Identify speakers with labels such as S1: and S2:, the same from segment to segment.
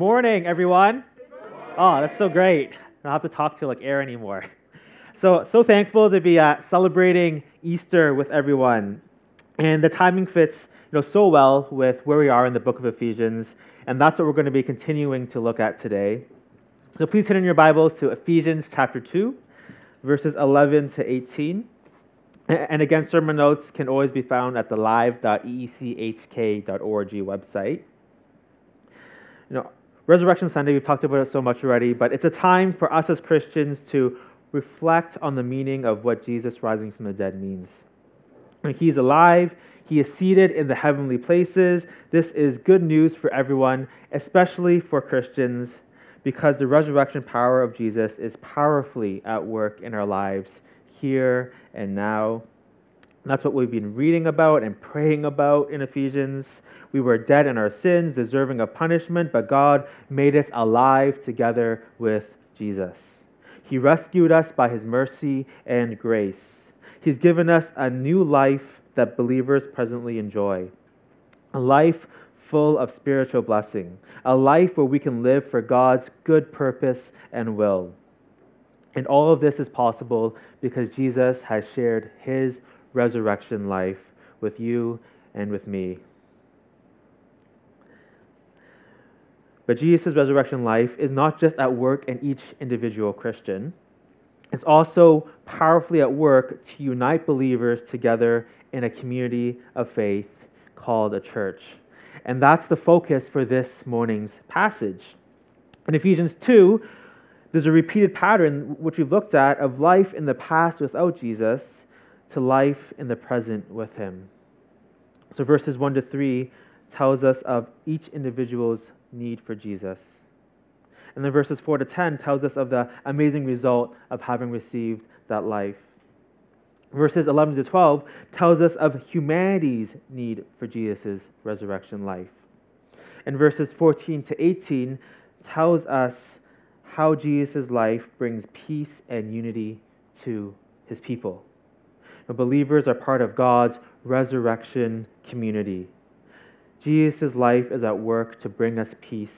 S1: Morning, everyone. Oh, that's so great. I don't have to talk to like air anymore. So, so thankful to be uh, celebrating Easter with everyone. And the timing fits you know, so well with where we are in the book of Ephesians. And that's what we're going to be continuing to look at today. So please turn in your Bibles to Ephesians chapter 2, verses 11 to 18. And again, sermon notes can always be found at the live.eechk.org website. You know, Resurrection Sunday, we've talked about it so much already, but it's a time for us as Christians to reflect on the meaning of what Jesus rising from the dead means. He's alive, he is seated in the heavenly places. This is good news for everyone, especially for Christians, because the resurrection power of Jesus is powerfully at work in our lives here and now. That's what we've been reading about and praying about in Ephesians. We were dead in our sins, deserving of punishment, but God made us alive together with Jesus. He rescued us by His mercy and grace. He's given us a new life that believers presently enjoy a life full of spiritual blessing, a life where we can live for God's good purpose and will. And all of this is possible because Jesus has shared His resurrection life with you and with me. But Jesus' resurrection life is not just at work in each individual Christian, it's also powerfully at work to unite believers together in a community of faith called a church. And that's the focus for this morning's passage. In Ephesians 2, there's a repeated pattern which we've looked at of life in the past without Jesus to life in the present with him. So verses 1 to 3 tells us of each individual's need for Jesus. And then verses 4 to 10 tells us of the amazing result of having received that life. Verses 11 to 12 tells us of humanity's need for Jesus' resurrection life. And verses 14 to 18 tells us how Jesus' life brings peace and unity to his people. Believers are part of God's resurrection community. Jesus' life is at work to bring us peace.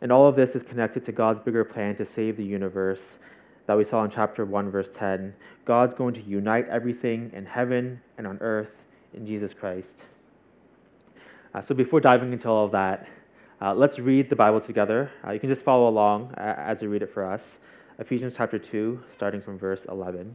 S1: And all of this is connected to God's bigger plan to save the universe that we saw in chapter 1, verse 10. God's going to unite everything in heaven and on earth in Jesus Christ. Uh, so before diving into all of that, uh, let's read the Bible together. Uh, you can just follow along uh, as I read it for us. Ephesians chapter 2, starting from verse 11.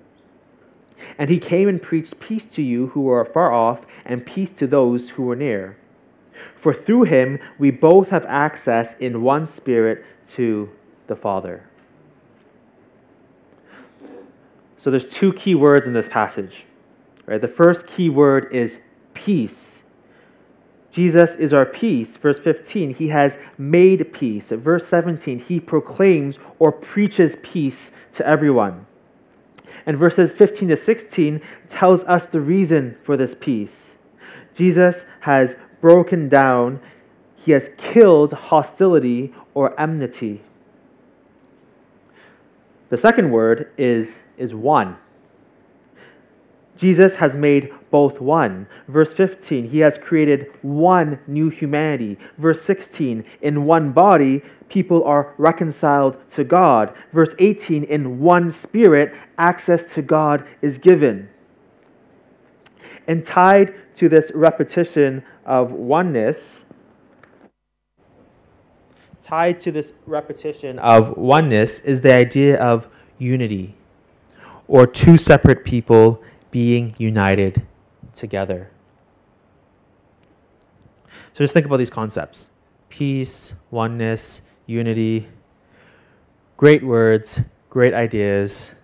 S1: And he came and preached peace to you who were far off, and peace to those who were near. For through him we both have access in one spirit to the Father. So there's two key words in this passage. Right? The first key word is peace. Jesus is our peace. Verse 15, he has made peace. verse 17, he proclaims or preaches peace to everyone. And verses 15 to 16 tells us the reason for this peace. Jesus has broken down, he has killed hostility or enmity. The second word is, is one. Jesus has made both one. Verse 15, he has created one new humanity. Verse 16, in one body, people are reconciled to God. Verse 18, in one spirit, access to God is given. And tied to this repetition of oneness tied to this repetition of oneness is the idea of unity, or two separate people being united together. So just think about these concepts peace, oneness, unity. Great words, great ideas.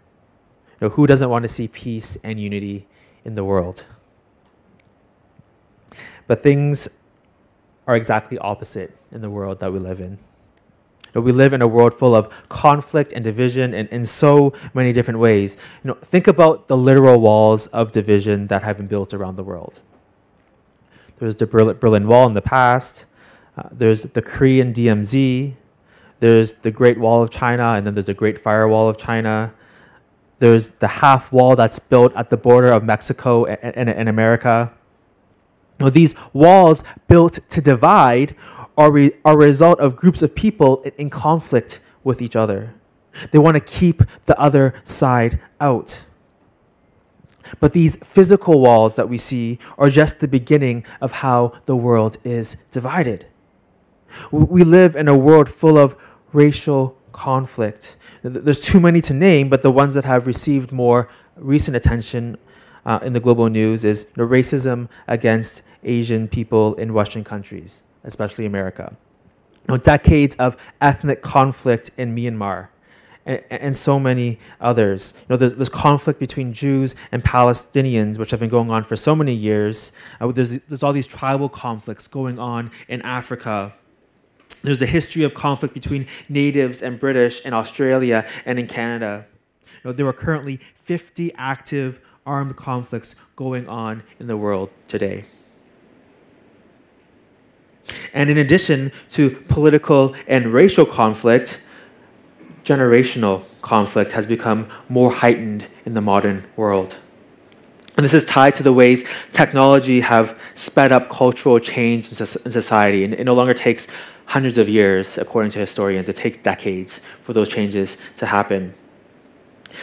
S1: You know, who doesn't want to see peace and unity in the world? But things are exactly opposite in the world that we live in. We live in a world full of conflict and division in, in so many different ways. You know, think about the literal walls of division that have been built around the world. There's the Berlin Wall in the past. Uh, there's the Korean DMZ. There's the Great Wall of China, and then there's the Great Firewall of China. There's the half wall that's built at the border of Mexico and, and, and America. Know, these walls built to divide are, re- are a result of groups of people in, conflict with each other. They want to keep the other side out. But these physical walls that we see are just the beginning of how the world is divided. We live in a world full of racial conflict. There's too many to name, but the ones that have received more recent attention uh, in the global news is know, racism against Asian people in Western countries, especially America. You know, decades of ethnic conflict in Myanmar and, and so many others. You know, there's, there's, conflict between Jews and Palestinians, which have been going on for so many years. Uh, there's, there's all these tribal conflicts going on in Africa. There's a history of conflict between natives and British in Australia and in Canada. You know, there are currently 50 active armed conflicts going on in the world today. And in addition to political and racial conflict, generational conflict has become more heightened in the modern world. And this is tied to the ways technology have sped up cultural change in society. And it no longer takes hundreds of years, according to historians. It takes decades for those changes to happen.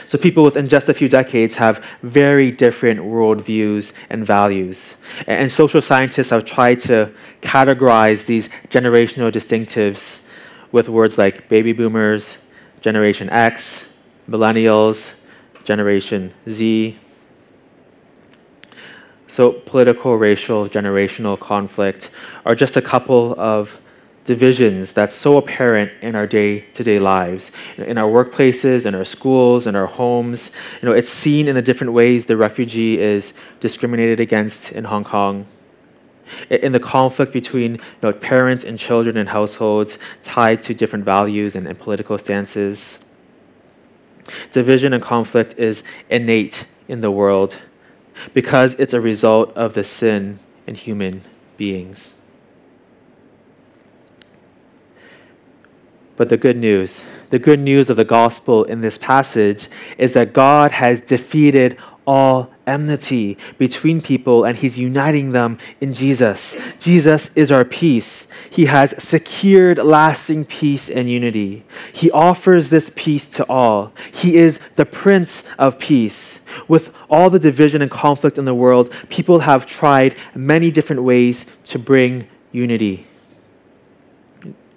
S1: So people within just a few decades have very different worldviews and values. And social scientists have tried to categorize these generational distinctives with words like baby boomers, Generation X, millennials, Generation Z. So, political, racial, generational conflict are just a couple of divisions that's so apparent in our day-to-day lives in our workplaces in our schools in our homes you know it's seen in the different ways the refugee is discriminated against in hong kong in the conflict between you know, parents and children and households tied to different values and, and political stances. Division and conflict is innate in the world because it's a result of the sin in human beings. But the good news, the good news of the gospel in this passage is that God has defeated all enmity between people and he's uniting them in Jesus. Jesus is our peace. He has secured lasting peace and unity. He offers this peace to all. He is the Prince of Peace. With all the division and conflict in the world, people have tried many different ways to bring unity.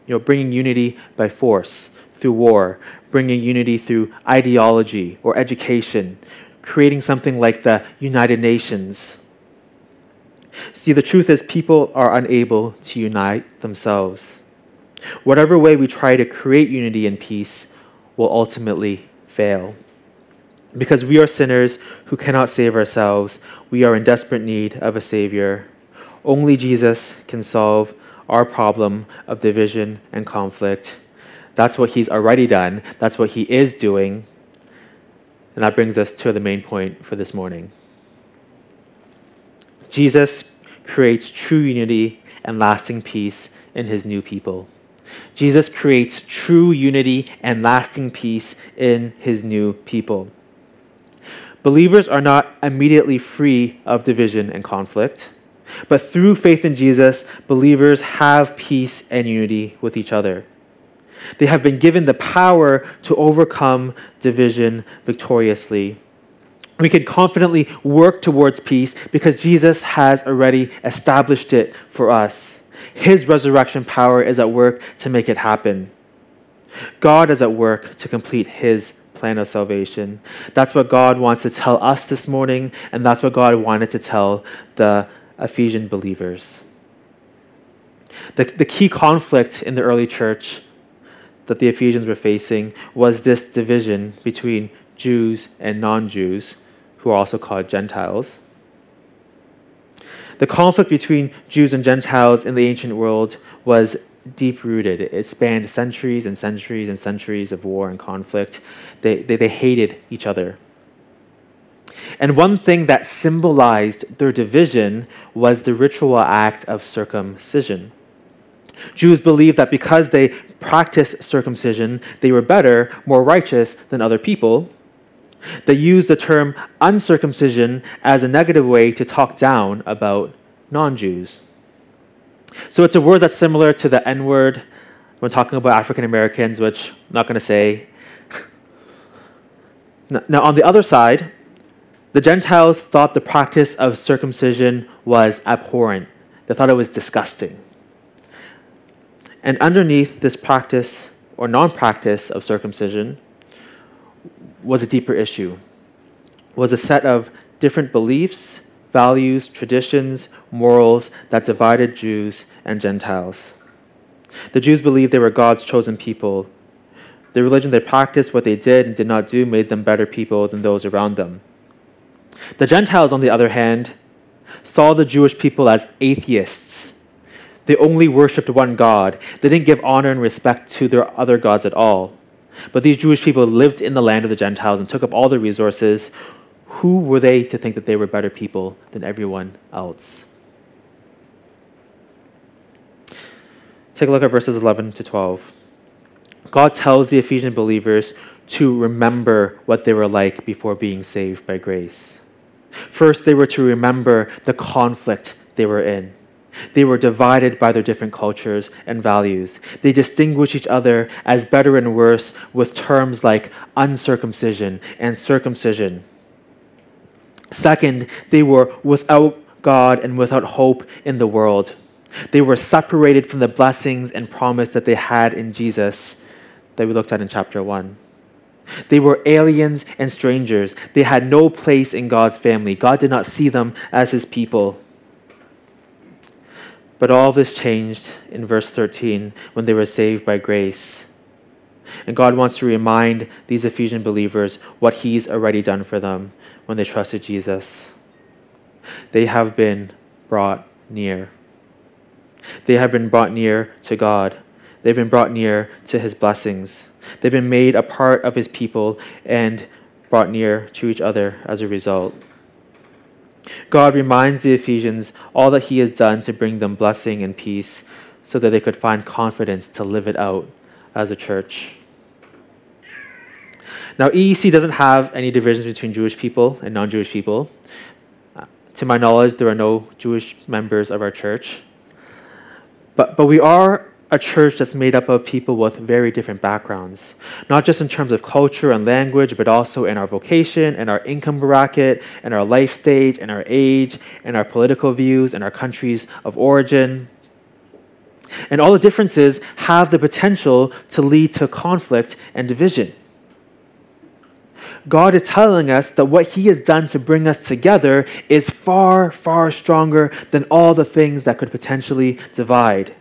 S1: You know, bringing unity by force, through war, bringing unity through ideology or education, creating something like the United Nations. See, the truth is, people are unable to unite themselves. Whatever way we try to create unity and peace will ultimately fail. Because we are sinners who cannot save ourselves, we are in desperate need of a Savior. Only Jesus can solve our problem of division and conflict. That's what He's already done, that's what He is doing. And that brings us to the main point for this morning. Jesus creates true unity and lasting peace in his new people. Jesus creates true unity and lasting peace in his new people. Believers are not immediately free of division and conflict, but through faith in Jesus, believers have peace and unity with each other. They have been given the power to overcome division victoriously. We can confidently work towards peace because Jesus has already established it for us. His resurrection power is at work to make it happen. God is at work to complete His plan of salvation. That's what God wants to tell us this morning, and that's what God wanted to tell the Ephesian believers. The, the key conflict in the early church that the Ephesians were facing was this division between Jews and non Jews, who are also called Gentiles. The conflict between Jews and Gentiles in the ancient world was deep rooted. It spanned centuries and centuries and centuries of war and conflict. They, they, they hated each other. And one thing that symbolized their division was the ritual act of circumcision. Jews believed that because they practiced circumcision, they were better, more righteous than other people. They used the term uncircumcision as a negative way to talk down about non Jews. So it's a word that's similar to the N word when talking about African Americans, which I'm not going to say. now, on the other side, the Gentiles thought the practice of circumcision was abhorrent, they thought it was disgusting. And underneath this practice or non practice of circumcision was a deeper issue, was a set of different beliefs, values, traditions, morals that divided Jews and Gentiles. The Jews believed they were God's chosen people. The religion they practiced, what they did and did not do, made them better people than those around them. The Gentiles, on the other hand, saw the Jewish people as atheists. They only worshiped one God. They didn't give honor and respect to their other gods at all. But these Jewish people lived in the land of the Gentiles and took up all the resources. Who were they to think that they were better people than everyone else? Take a look at verses 11 to 12. God tells the Ephesian believers to remember what they were like before being saved by grace. First, they were to remember the conflict they were in. They were divided by their different cultures and values. They distinguished each other as better and worse with terms like uncircumcision and circumcision. Second, they were without God and without hope in the world. They were separated from the blessings and promise that they had in Jesus that we looked at in chapter 1. They were aliens and strangers. They had no place in God's family. God did not see them as his people. But all this changed in verse 13 when they were saved by grace. And God wants to remind these Ephesian believers what He's already done for them when they trusted Jesus. They have been brought near. They have been brought near to God. They've been brought near to His blessings. They've been made a part of his people and brought near to each other as a result. God reminds the Ephesians all that he has done to bring them blessing and peace so that they could find confidence to live it out as a church. Now, EEC doesn't have any divisions between Jewish people and non Jewish people. To my knowledge, there are no Jewish members of our church. But, but we are a church that's made up of people with very different backgrounds, not just in terms of culture and language, but also in our vocation and our income bracket and our life stage and our age and our political views and our countries of origin. And all the differences have the potential to lead to conflict and division. God is telling us that what He has done to bring us together is far, far stronger than all the things that could potentially divide.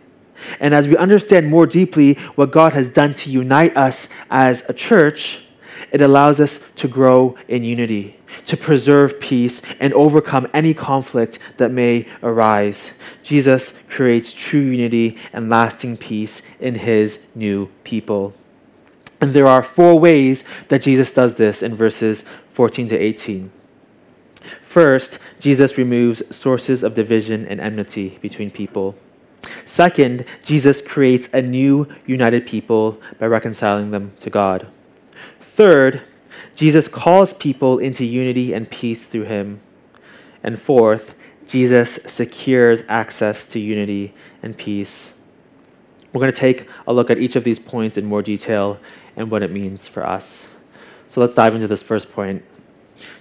S1: And as we understand more deeply what God has done to unite us as a church, it allows us to grow in unity, to preserve peace, and overcome any conflict that may arise. Jesus creates true unity and lasting peace in his new people. And there are four ways that Jesus does this in verses 14 to 18. First, Jesus removes sources of division and enmity between people. Second, Jesus creates a new united people by reconciling them to God. Third, Jesus calls people into unity and peace through him. And fourth, Jesus secures access to unity and peace. We're going to take a look at each of these points in more detail and what it means for us. So let's dive into this first point.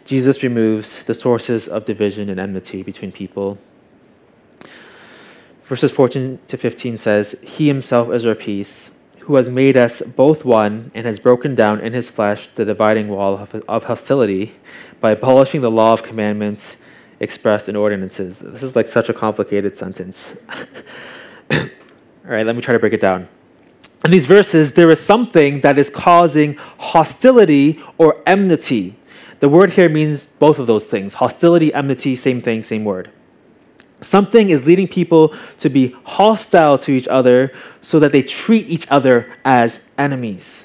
S1: Jesus removes the sources of division and enmity between people. Verses 14 to 15 says, He himself is our peace, who has made us both one and has broken down in his flesh the dividing wall of, of hostility by abolishing the law of commandments expressed in ordinances. This is like such a complicated sentence. All right, let me try to break it down. In these verses, there is something that is causing hostility or enmity. The word here means both of those things hostility, enmity, same thing, same word. Something is leading people to be hostile to each other so that they treat each other as enemies.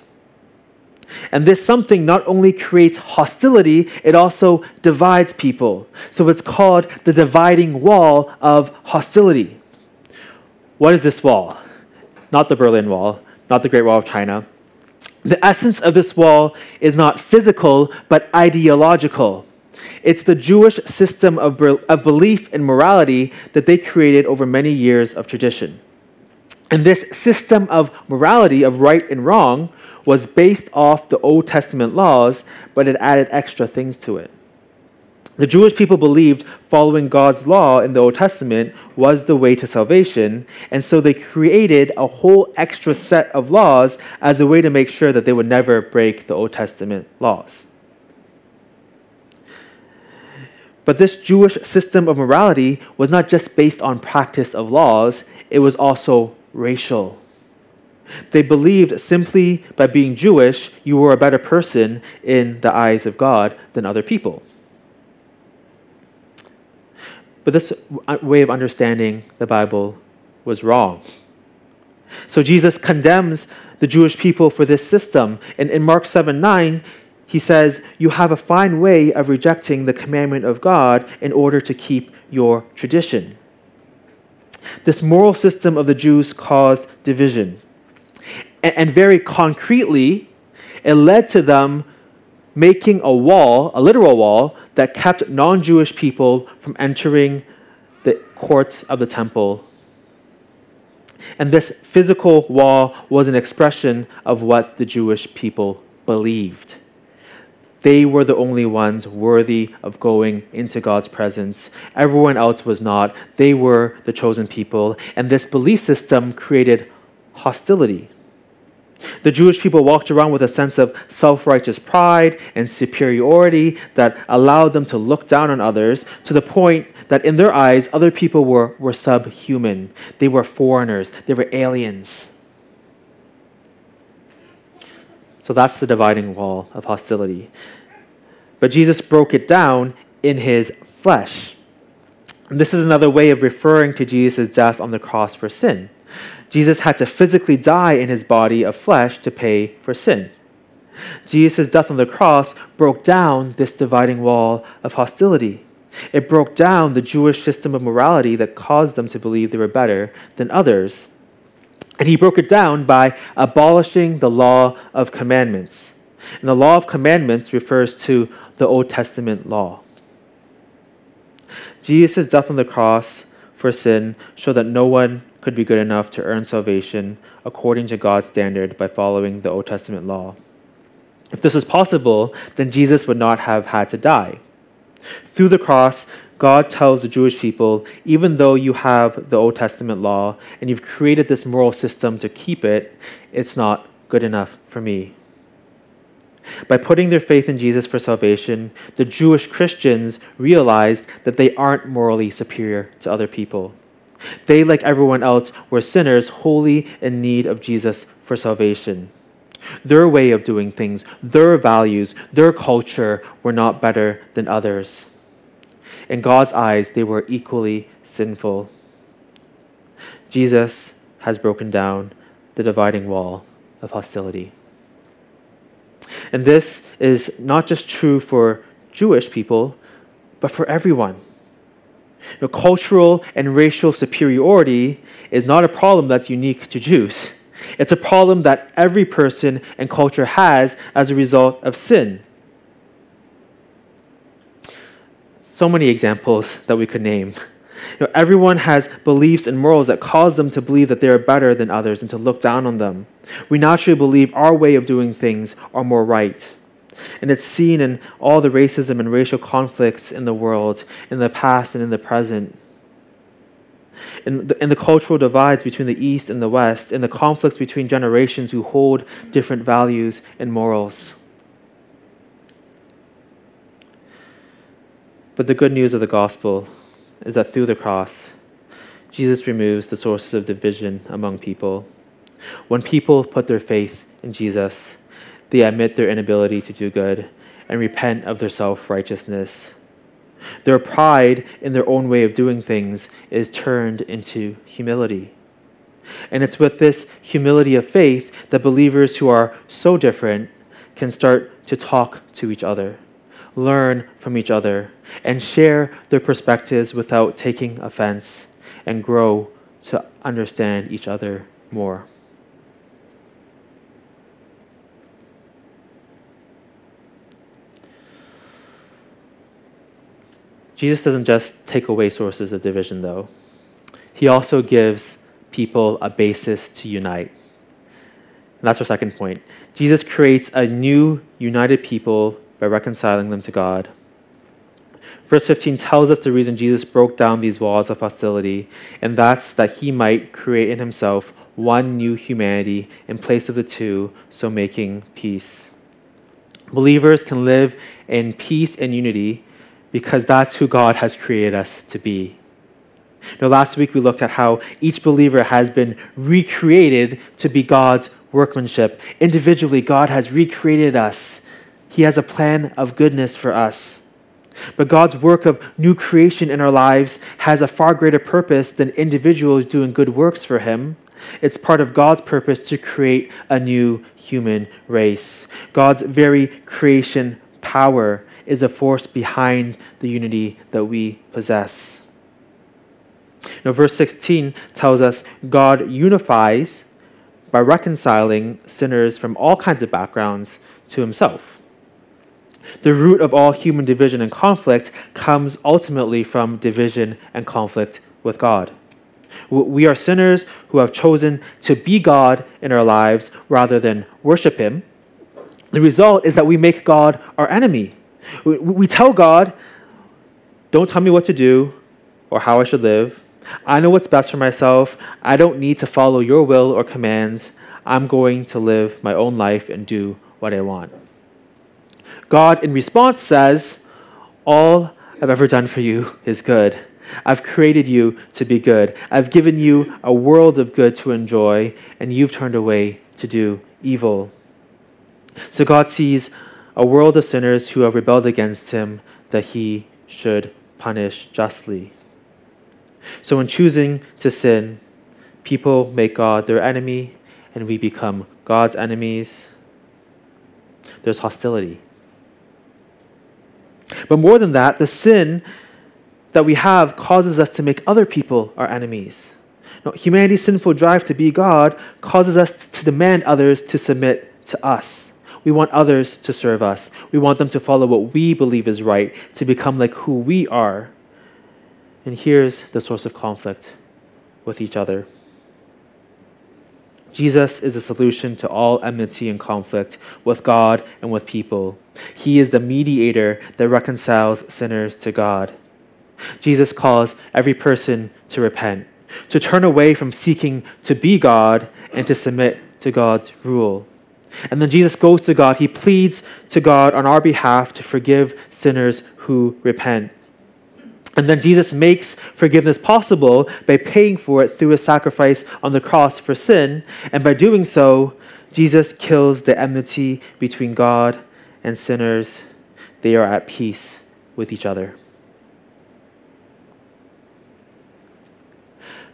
S1: And this something not only creates hostility, it also divides people. So it's called the dividing wall of hostility. What is this wall? Not the Berlin Wall, not the Great Wall of China. The essence of this wall is not physical, but ideological. It's the Jewish system of, of belief and morality that they created over many years of tradition. And this system of morality, of right and wrong, was based off the Old Testament laws, but it added extra things to it. The Jewish people believed following God's law in the Old Testament was the way to salvation, and so they created a whole extra set of laws as a way to make sure that they would never break the Old Testament laws. But this Jewish system of morality was not just based on practice of laws, it was also racial. They believed simply by being Jewish, you were a better person in the eyes of God than other people. But this way of understanding the Bible was wrong. So Jesus condemns the Jewish people for this system. And in Mark 7 9, he says, You have a fine way of rejecting the commandment of God in order to keep your tradition. This moral system of the Jews caused division. And, very concretely, it led to them making a wall, a literal wall, that kept non Jewish people from entering the courts of the temple. And this physical wall was an expression of what the Jewish people believed. They were the only ones worthy of going into God's presence. Everyone else was not. They were the chosen people. And this belief system created hostility. The Jewish people walked around with a sense of self righteous pride and superiority that allowed them to look down on others to the point that in their eyes, other people were, were subhuman. They were foreigners, they were aliens. So that's the dividing wall of hostility. But Jesus broke it down in his flesh. And this is another way of referring to Jesus' death on the cross for sin. Jesus had to physically die in his body of flesh to pay for sin. Jesus' death on the cross broke down this dividing wall of hostility. It broke down the Jewish system of morality that caused them to believe they were better than others and he broke it down by abolishing the law of commandments. And the law of commandments refers to the Old Testament law. Jesus' death on the cross for sin showed that no one could be good enough to earn salvation according to God's standard by following the Old Testament law. If this was possible, then Jesus would not have had to die. Through the cross, God tells the Jewish people, even though you have the Old Testament law and you've created this moral system to keep it, it's not good enough for me. By putting their faith in Jesus for salvation, the Jewish Christians realized that they aren't morally superior to other people. They, like everyone else, were sinners wholly in need of Jesus for salvation. Their way of doing things, their values, their culture were not better than others. In God's eyes, they were equally sinful. Jesus has broken down the dividing wall of hostility. And this is not just true for Jewish people, but for everyone. You cultural and racial superiority is not a problem that's unique to Jews. It's a problem that every person and culture has as a result of sin. so many examples that we could name. You know, everyone has beliefs and morals that cause them to believe that they are better than others and to look down on them. We naturally believe our way of doing things are more right. And it's seen in all the racism and racial conflicts in the world, in the past and in the present. In the, in the cultural divides between the East and the West, in the conflicts between generations who hold different values and morals. But the good news of the gospel is that through the cross, Jesus removes the sources of division among people. When people put their faith in Jesus, they admit their inability to do good and repent of their self righteousness. Their pride in their own way of doing things is turned into humility. And it's with this humility of faith that believers who are so different can start to talk to each other, learn from each other, and share their perspectives without taking offense, and grow to understand each other more. Jesus doesn't just take away sources of division, though. He also gives people a basis to unite. And that's our second point. Jesus creates a new, united people by reconciling them to God. Verse 15 tells us the reason Jesus broke down these walls of hostility, and that's that he might create in himself one new humanity in place of the two, so making peace. Believers can live in peace and unity because that's who God has created us to be. Now, last week we looked at how each believer has been recreated to be God's workmanship. Individually, God has recreated us. He has a plan of goodness for us. But God's work of new creation in our lives has a far greater purpose than individuals doing good works for Him. It's part of God's purpose to create a new human race. God's very creation power is a force behind the unity that we possess. Now, verse 16 tells us God unifies by reconciling sinners from all kinds of backgrounds to himself. The root of all human division and conflict comes ultimately from division and conflict with God. We are sinners who have chosen to be God in our lives rather than worship Him. The result is that we make God our enemy. We, we tell God, don't tell me what to do or how I should live. I know what's best for myself. I don't need to follow your will or commands. I'm going to live my own life and do what I want. God, in response, says, All I've ever done for you is good. I've created you to be good. I've given you a world of good to enjoy, and you've turned away to do evil. So God sees a world of sinners who have rebelled against him that he should punish justly. So, in choosing to sin, people make God their enemy, and we become God's enemies. There's hostility. But more than that, the sin that we have causes us to make other people our enemies. Humanity's sinful drive to be God causes us to demand others to submit to us. We want others to serve us. We want them to follow what we believe is right, to become like who we are. And here's the source of conflict with each other. Jesus is the solution to all enmity and conflict with God and with people. He is the mediator that reconciles sinners to God. Jesus calls every person to repent, to turn away from seeking to be God and to submit to God's rule. And then Jesus goes to God. He pleads to God on our behalf to forgive sinners who repent. And then Jesus makes forgiveness possible by paying for it through a sacrifice on the cross for sin. And by doing so, Jesus kills the enmity between God and sinners. They are at peace with each other.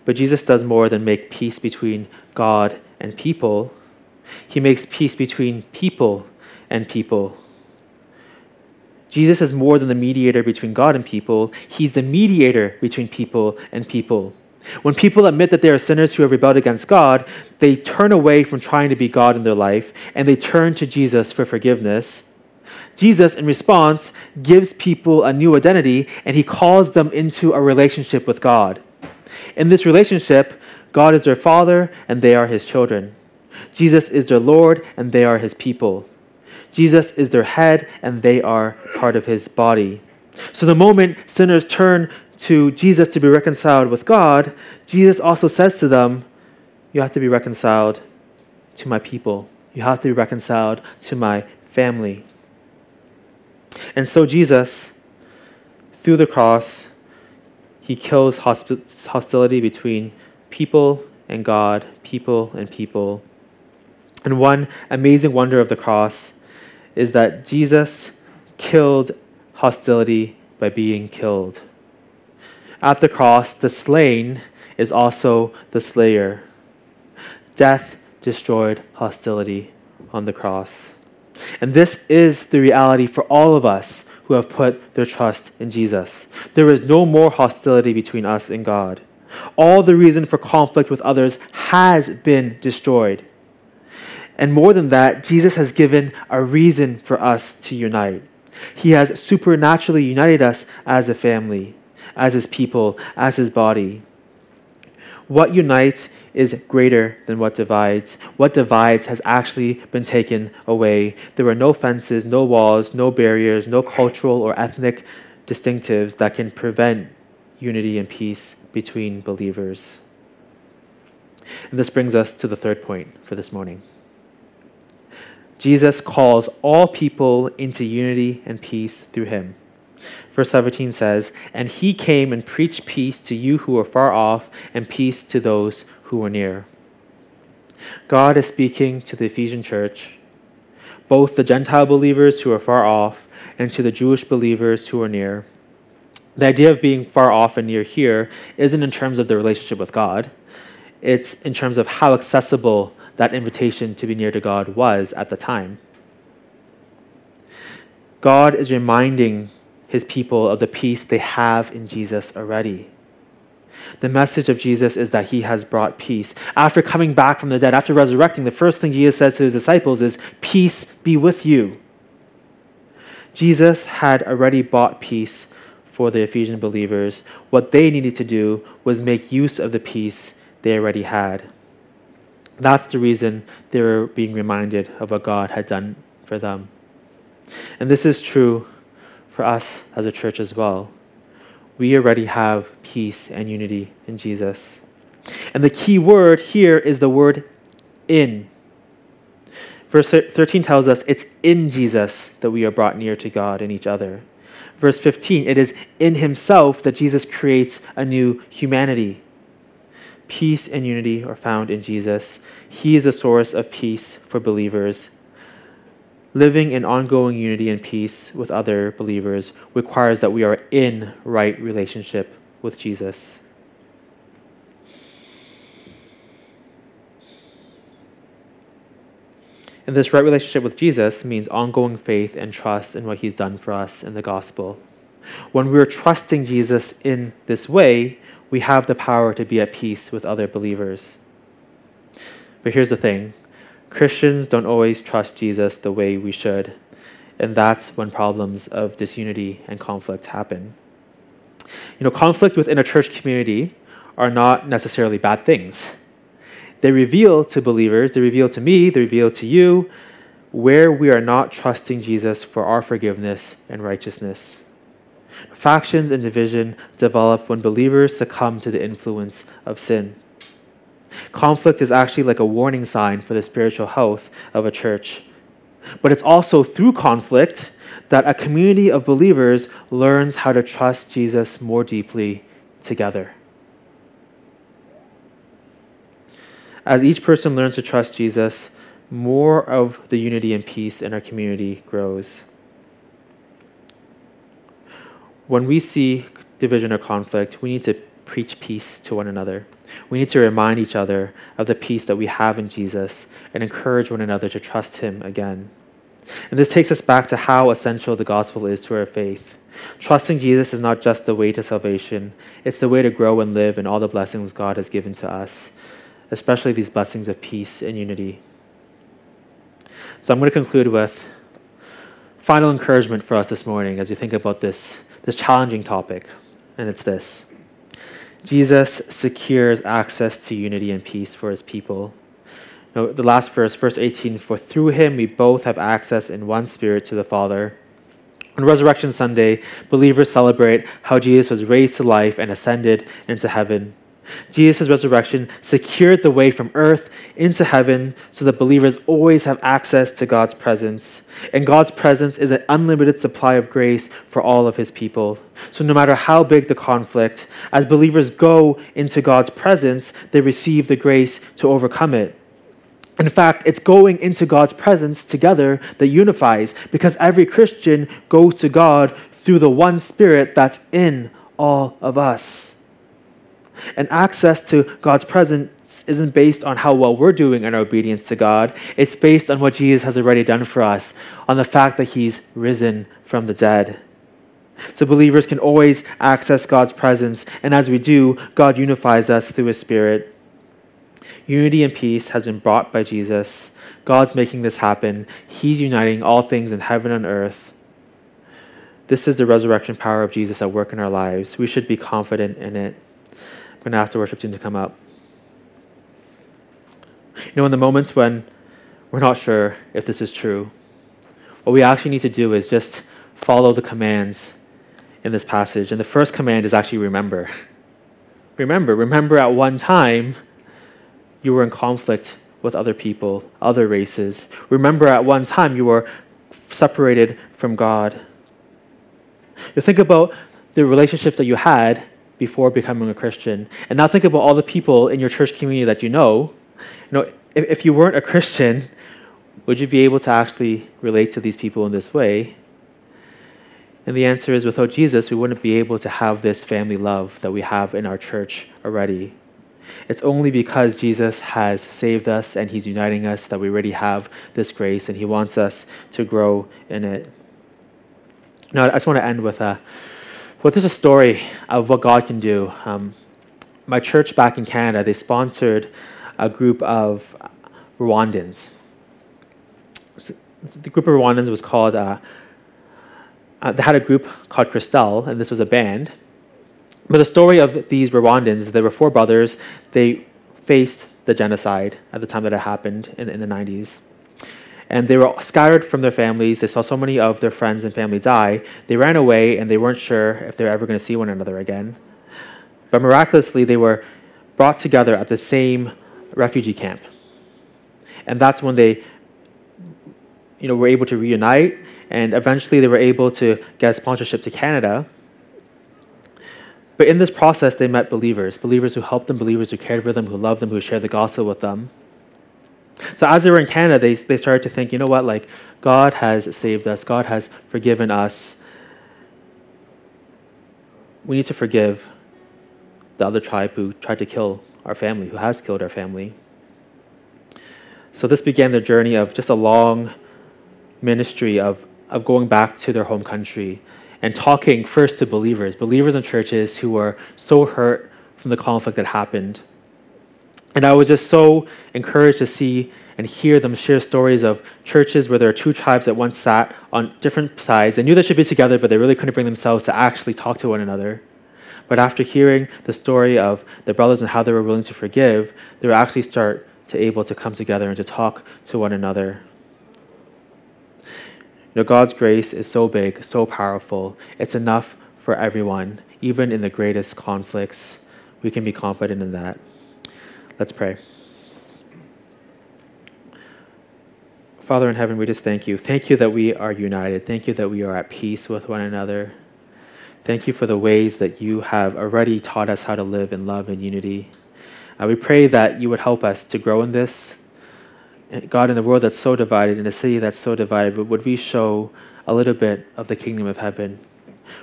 S1: But Jesus does more than make peace between God and people. He makes peace between people and people. Jesus is more than the mediator between God and people, He's the mediator between people and people. When people admit that they are sinners who have rebelled against God, they turn away from trying to be God in their life and they turn to Jesus for forgiveness. Jesus, in response, gives people a new identity and he calls them into a relationship with God. In this relationship, God is their father and they are his children. Jesus is their Lord, and they are his people. Jesus is their head, and they are part of his body. So the moment sinners turn to Jesus to be reconciled with God, Jesus also says to them, You have to be reconciled to my people. You have to be reconciled to my family. And so Jesus, through the cross, he kills hostility between people and God, people and people. And one amazing wonder of the cross is that Jesus killed hostility by being killed. At the cross, the slain is also the slayer. Death destroyed hostility on the cross. And this is the reality for all of us who have put their trust in Jesus. There is no more hostility between us and God. All the reason for conflict with others has been destroyed. And more than that, Jesus has given a reason for us to unite. He has supernaturally united us as a family, as his people, as his body. What unites is greater than what divides. What divides has actually been taken away. There are no fences, no walls, no barriers, no cultural or ethnic distinctives that can prevent unity and peace between believers. And this brings us to the third point for this morning. Jesus calls all people into unity and peace through him. Verse 17 says, And he came and preached peace to you who are far off, and peace to those who are near. God is speaking to the Ephesian church, both the Gentile believers who are far off and to the Jewish believers who are near. The idea of being far off and near here isn't in terms of the relationship with God, it's in terms of how accessible that invitation to be near to God was at the time. God is reminding his people of the peace they have in Jesus already. The message of Jesus is that he has brought peace. After coming back from the dead, after resurrecting, the first thing Jesus says to his disciples is, Peace be with you. Jesus had already bought peace for the Ephesian believers. What they needed to do was make use of the peace they already had. That's the reason they were being reminded of what God had done for them. And this is true for us as a church as well. We already have peace and unity in Jesus. And the key word here is the word in. Verse 13 tells us it's in Jesus that we are brought near to God and each other. Verse 15, it is in himself that Jesus creates a new humanity. Peace and unity are found in Jesus. He is a source of peace for believers. Living in ongoing unity and peace with other believers requires that we are in right relationship with Jesus. And this right relationship with Jesus means ongoing faith and trust in what he's done for us in the gospel. When we're trusting Jesus in this way, we have the power to be at peace with other believers. But here's the thing Christians don't always trust Jesus the way we should, and that's when problems of disunity and conflict happen. You know, conflict within a church community are not necessarily bad things. They reveal to believers, they reveal to me, they reveal to you where we are not trusting Jesus for our forgiveness and righteousness. Factions and division develop when believers succumb to the influence of sin. Conflict is actually like a warning sign for the spiritual health of a church. But it's also through conflict that a community of believers learns how to trust Jesus more deeply together. As each person learns to trust Jesus, more of the unity and peace in our community grows. When we see division or conflict, we need to preach peace to one another. We need to remind each other of the peace that we have in Jesus and encourage one another to trust Him again. And this takes us back to how essential the gospel is to our faith. Trusting Jesus is not just the way to salvation, it's the way to grow and live in all the blessings God has given to us, especially these blessings of peace and unity. So I'm going to conclude with final encouragement for us this morning as we think about this this challenging topic, and it's this Jesus secures access to unity and peace for his people. Now, the last verse, verse 18 For through him we both have access in one spirit to the Father. On Resurrection Sunday, believers celebrate how Jesus was raised to life and ascended into heaven. Jesus' resurrection secured the way from earth into heaven so that believers always have access to God's presence. And God's presence is an unlimited supply of grace for all of his people. So no matter how big the conflict, as believers go into God's presence, they receive the grace to overcome it. In fact, it's going into God's presence together that unifies because every Christian goes to God through the one Spirit that's in all of us. And access to God's presence isn't based on how well we're doing in our obedience to God. It's based on what Jesus has already done for us, on the fact that He's risen from the dead. So believers can always access God's presence, and as we do, God unifies us through His Spirit. Unity and peace has been brought by Jesus. God's making this happen. He's uniting all things in heaven and earth. This is the resurrection power of Jesus at work in our lives. We should be confident in it. Going to ask the worship team to come up. You know, in the moments when we're not sure if this is true, what we actually need to do is just follow the commands in this passage. And the first command is actually remember. Remember, remember at one time you were in conflict with other people, other races. Remember at one time you were separated from God. You think about the relationships that you had before becoming a Christian. And now think about all the people in your church community that you know. You know, if, if you weren't a Christian, would you be able to actually relate to these people in this way? And the answer is without Jesus, we wouldn't be able to have this family love that we have in our church already. It's only because Jesus has saved us and he's uniting us that we already have this grace and he wants us to grow in it. Now, I just want to end with a, with just a story of what God can do. Um, my church back in Canada, they sponsored a group of Rwandans. The group of Rwandans was called, uh, uh, they had a group called Cristal, and this was a band. But the story of these Rwandans, there were four brothers. They faced the genocide at the time that it happened in, in the 90s. And they were scattered from their families. They saw so many of their friends and family die. They ran away and they weren't sure if they were ever going to see one another again. But miraculously, they were brought together at the same refugee camp. And that's when they you know, were able to reunite. And eventually, they were able to get sponsorship to Canada but in this process, they met believers believers who helped them, believers who cared for them, who loved them, who shared the gospel with them. So as they were in Canada, they, they started to think, you know what, like, God has saved us, God has forgiven us. We need to forgive the other tribe who tried to kill our family, who has killed our family. So this began their journey of just a long ministry of, of going back to their home country, and talking first to believers, believers in churches who were so hurt from the conflict that happened. And I was just so encouraged to see and hear them share stories of churches where there are two tribes that once sat on different sides. They knew they should be together, but they really couldn't bring themselves to actually talk to one another. But after hearing the story of the brothers and how they were willing to forgive, they were actually start to able to come together and to talk to one another You know, God's grace is so big, so powerful. It's enough for everyone, even in the greatest conflicts. We can be confident in that. Let's pray. Father in heaven, we just thank you. Thank you that we are united. Thank you that we are at peace with one another. Thank you for the ways that you have already taught us how to live in love and unity. Uh, we pray that you would help us to grow in this, God, in the world that's so divided, in a city that's so divided, would we show a little bit of the kingdom of heaven?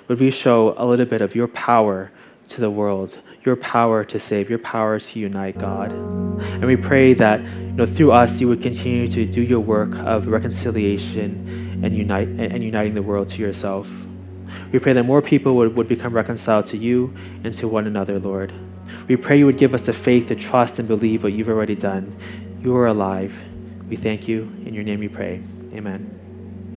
S1: Would we show a little bit of your power to the world, your power to save, your power to unite, God? And we pray that you know, through us, you would continue to do your work of reconciliation and, unite, and uniting the world to yourself. We pray that more people would, would become reconciled to you and to one another, Lord. We pray you would give us the faith to trust and believe what you've already done. You are alive. We thank you. In your name we pray. Amen.